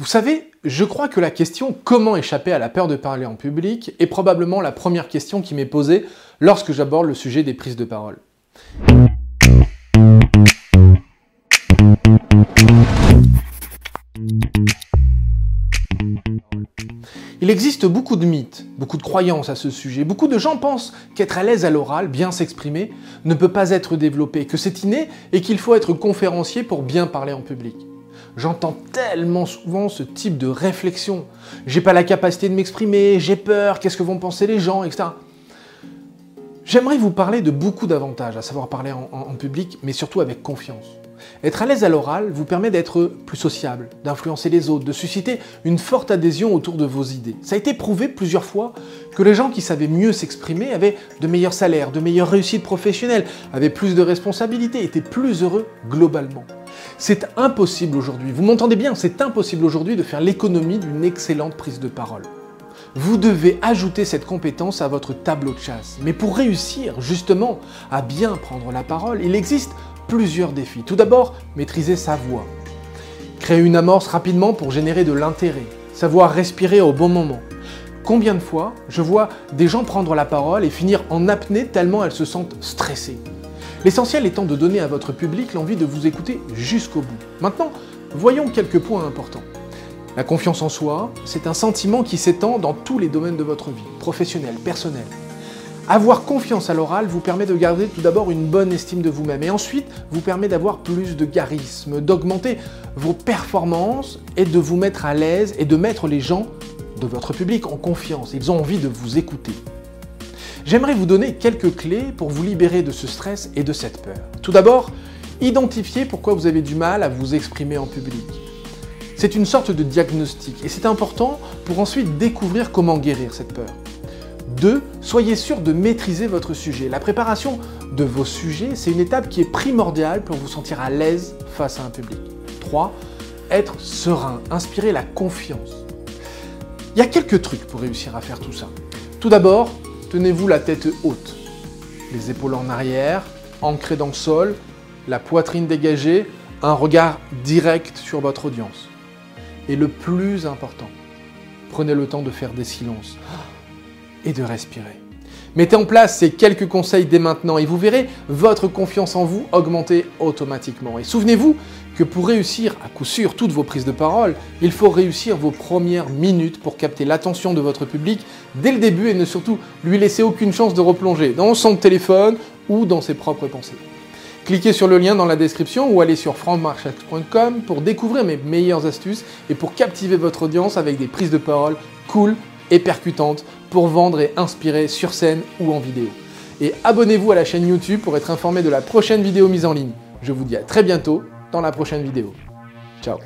Vous savez, je crois que la question comment échapper à la peur de parler en public est probablement la première question qui m'est posée lorsque j'aborde le sujet des prises de parole. Il existe beaucoup de mythes, beaucoup de croyances à ce sujet. Beaucoup de gens pensent qu'être à l'aise à l'oral, bien s'exprimer, ne peut pas être développé, que c'est inné et qu'il faut être conférencier pour bien parler en public. J'entends tellement souvent ce type de réflexion. J'ai pas la capacité de m'exprimer, j'ai peur, qu'est-ce que vont penser les gens, etc. J'aimerais vous parler de beaucoup d'avantages à savoir parler en, en public, mais surtout avec confiance. Être à l'aise à l'oral vous permet d'être plus sociable, d'influencer les autres, de susciter une forte adhésion autour de vos idées. Ça a été prouvé plusieurs fois que les gens qui savaient mieux s'exprimer avaient de meilleurs salaires, de meilleures réussites professionnelles, avaient plus de responsabilités, étaient plus heureux globalement. C'est impossible aujourd'hui, vous m'entendez bien, c'est impossible aujourd'hui de faire l'économie d'une excellente prise de parole. Vous devez ajouter cette compétence à votre tableau de chasse. Mais pour réussir justement à bien prendre la parole, il existe plusieurs défis. Tout d'abord, maîtriser sa voix. Créer une amorce rapidement pour générer de l'intérêt. Savoir respirer au bon moment. Combien de fois je vois des gens prendre la parole et finir en apnée tellement elles se sentent stressées? L'essentiel étant de donner à votre public l'envie de vous écouter jusqu'au bout. Maintenant, voyons quelques points importants. La confiance en soi, c'est un sentiment qui s'étend dans tous les domaines de votre vie, professionnel, personnel. Avoir confiance à l'oral vous permet de garder tout d'abord une bonne estime de vous-même et ensuite vous permet d'avoir plus de charisme, d'augmenter vos performances et de vous mettre à l'aise et de mettre les gens de votre public en confiance. Ils ont envie de vous écouter. J'aimerais vous donner quelques clés pour vous libérer de ce stress et de cette peur. Tout d'abord, identifiez pourquoi vous avez du mal à vous exprimer en public. C'est une sorte de diagnostic et c'est important pour ensuite découvrir comment guérir cette peur. 2. Soyez sûr de maîtriser votre sujet. La préparation de vos sujets, c'est une étape qui est primordiale pour vous sentir à l'aise face à un public. 3. Être serein, inspirer la confiance. Il y a quelques trucs pour réussir à faire tout ça. Tout d'abord, tenez-vous la tête haute, les épaules en arrière, ancrées dans le sol, la poitrine dégagée, un regard direct sur votre audience. Et le plus important, prenez le temps de faire des silences et de respirer. Mettez en place ces quelques conseils dès maintenant et vous verrez votre confiance en vous augmenter automatiquement. Et souvenez-vous que pour réussir à coup sûr toutes vos prises de parole, il faut réussir vos premières minutes pour capter l'attention de votre public dès le début et ne surtout lui laisser aucune chance de replonger dans son téléphone ou dans ses propres pensées. Cliquez sur le lien dans la description ou allez sur francmarchax.com pour découvrir mes meilleures astuces et pour captiver votre audience avec des prises de parole cool et percutantes pour vendre et inspirer sur scène ou en vidéo. Et abonnez-vous à la chaîne YouTube pour être informé de la prochaine vidéo mise en ligne. Je vous dis à très bientôt dans la prochaine vidéo. Ciao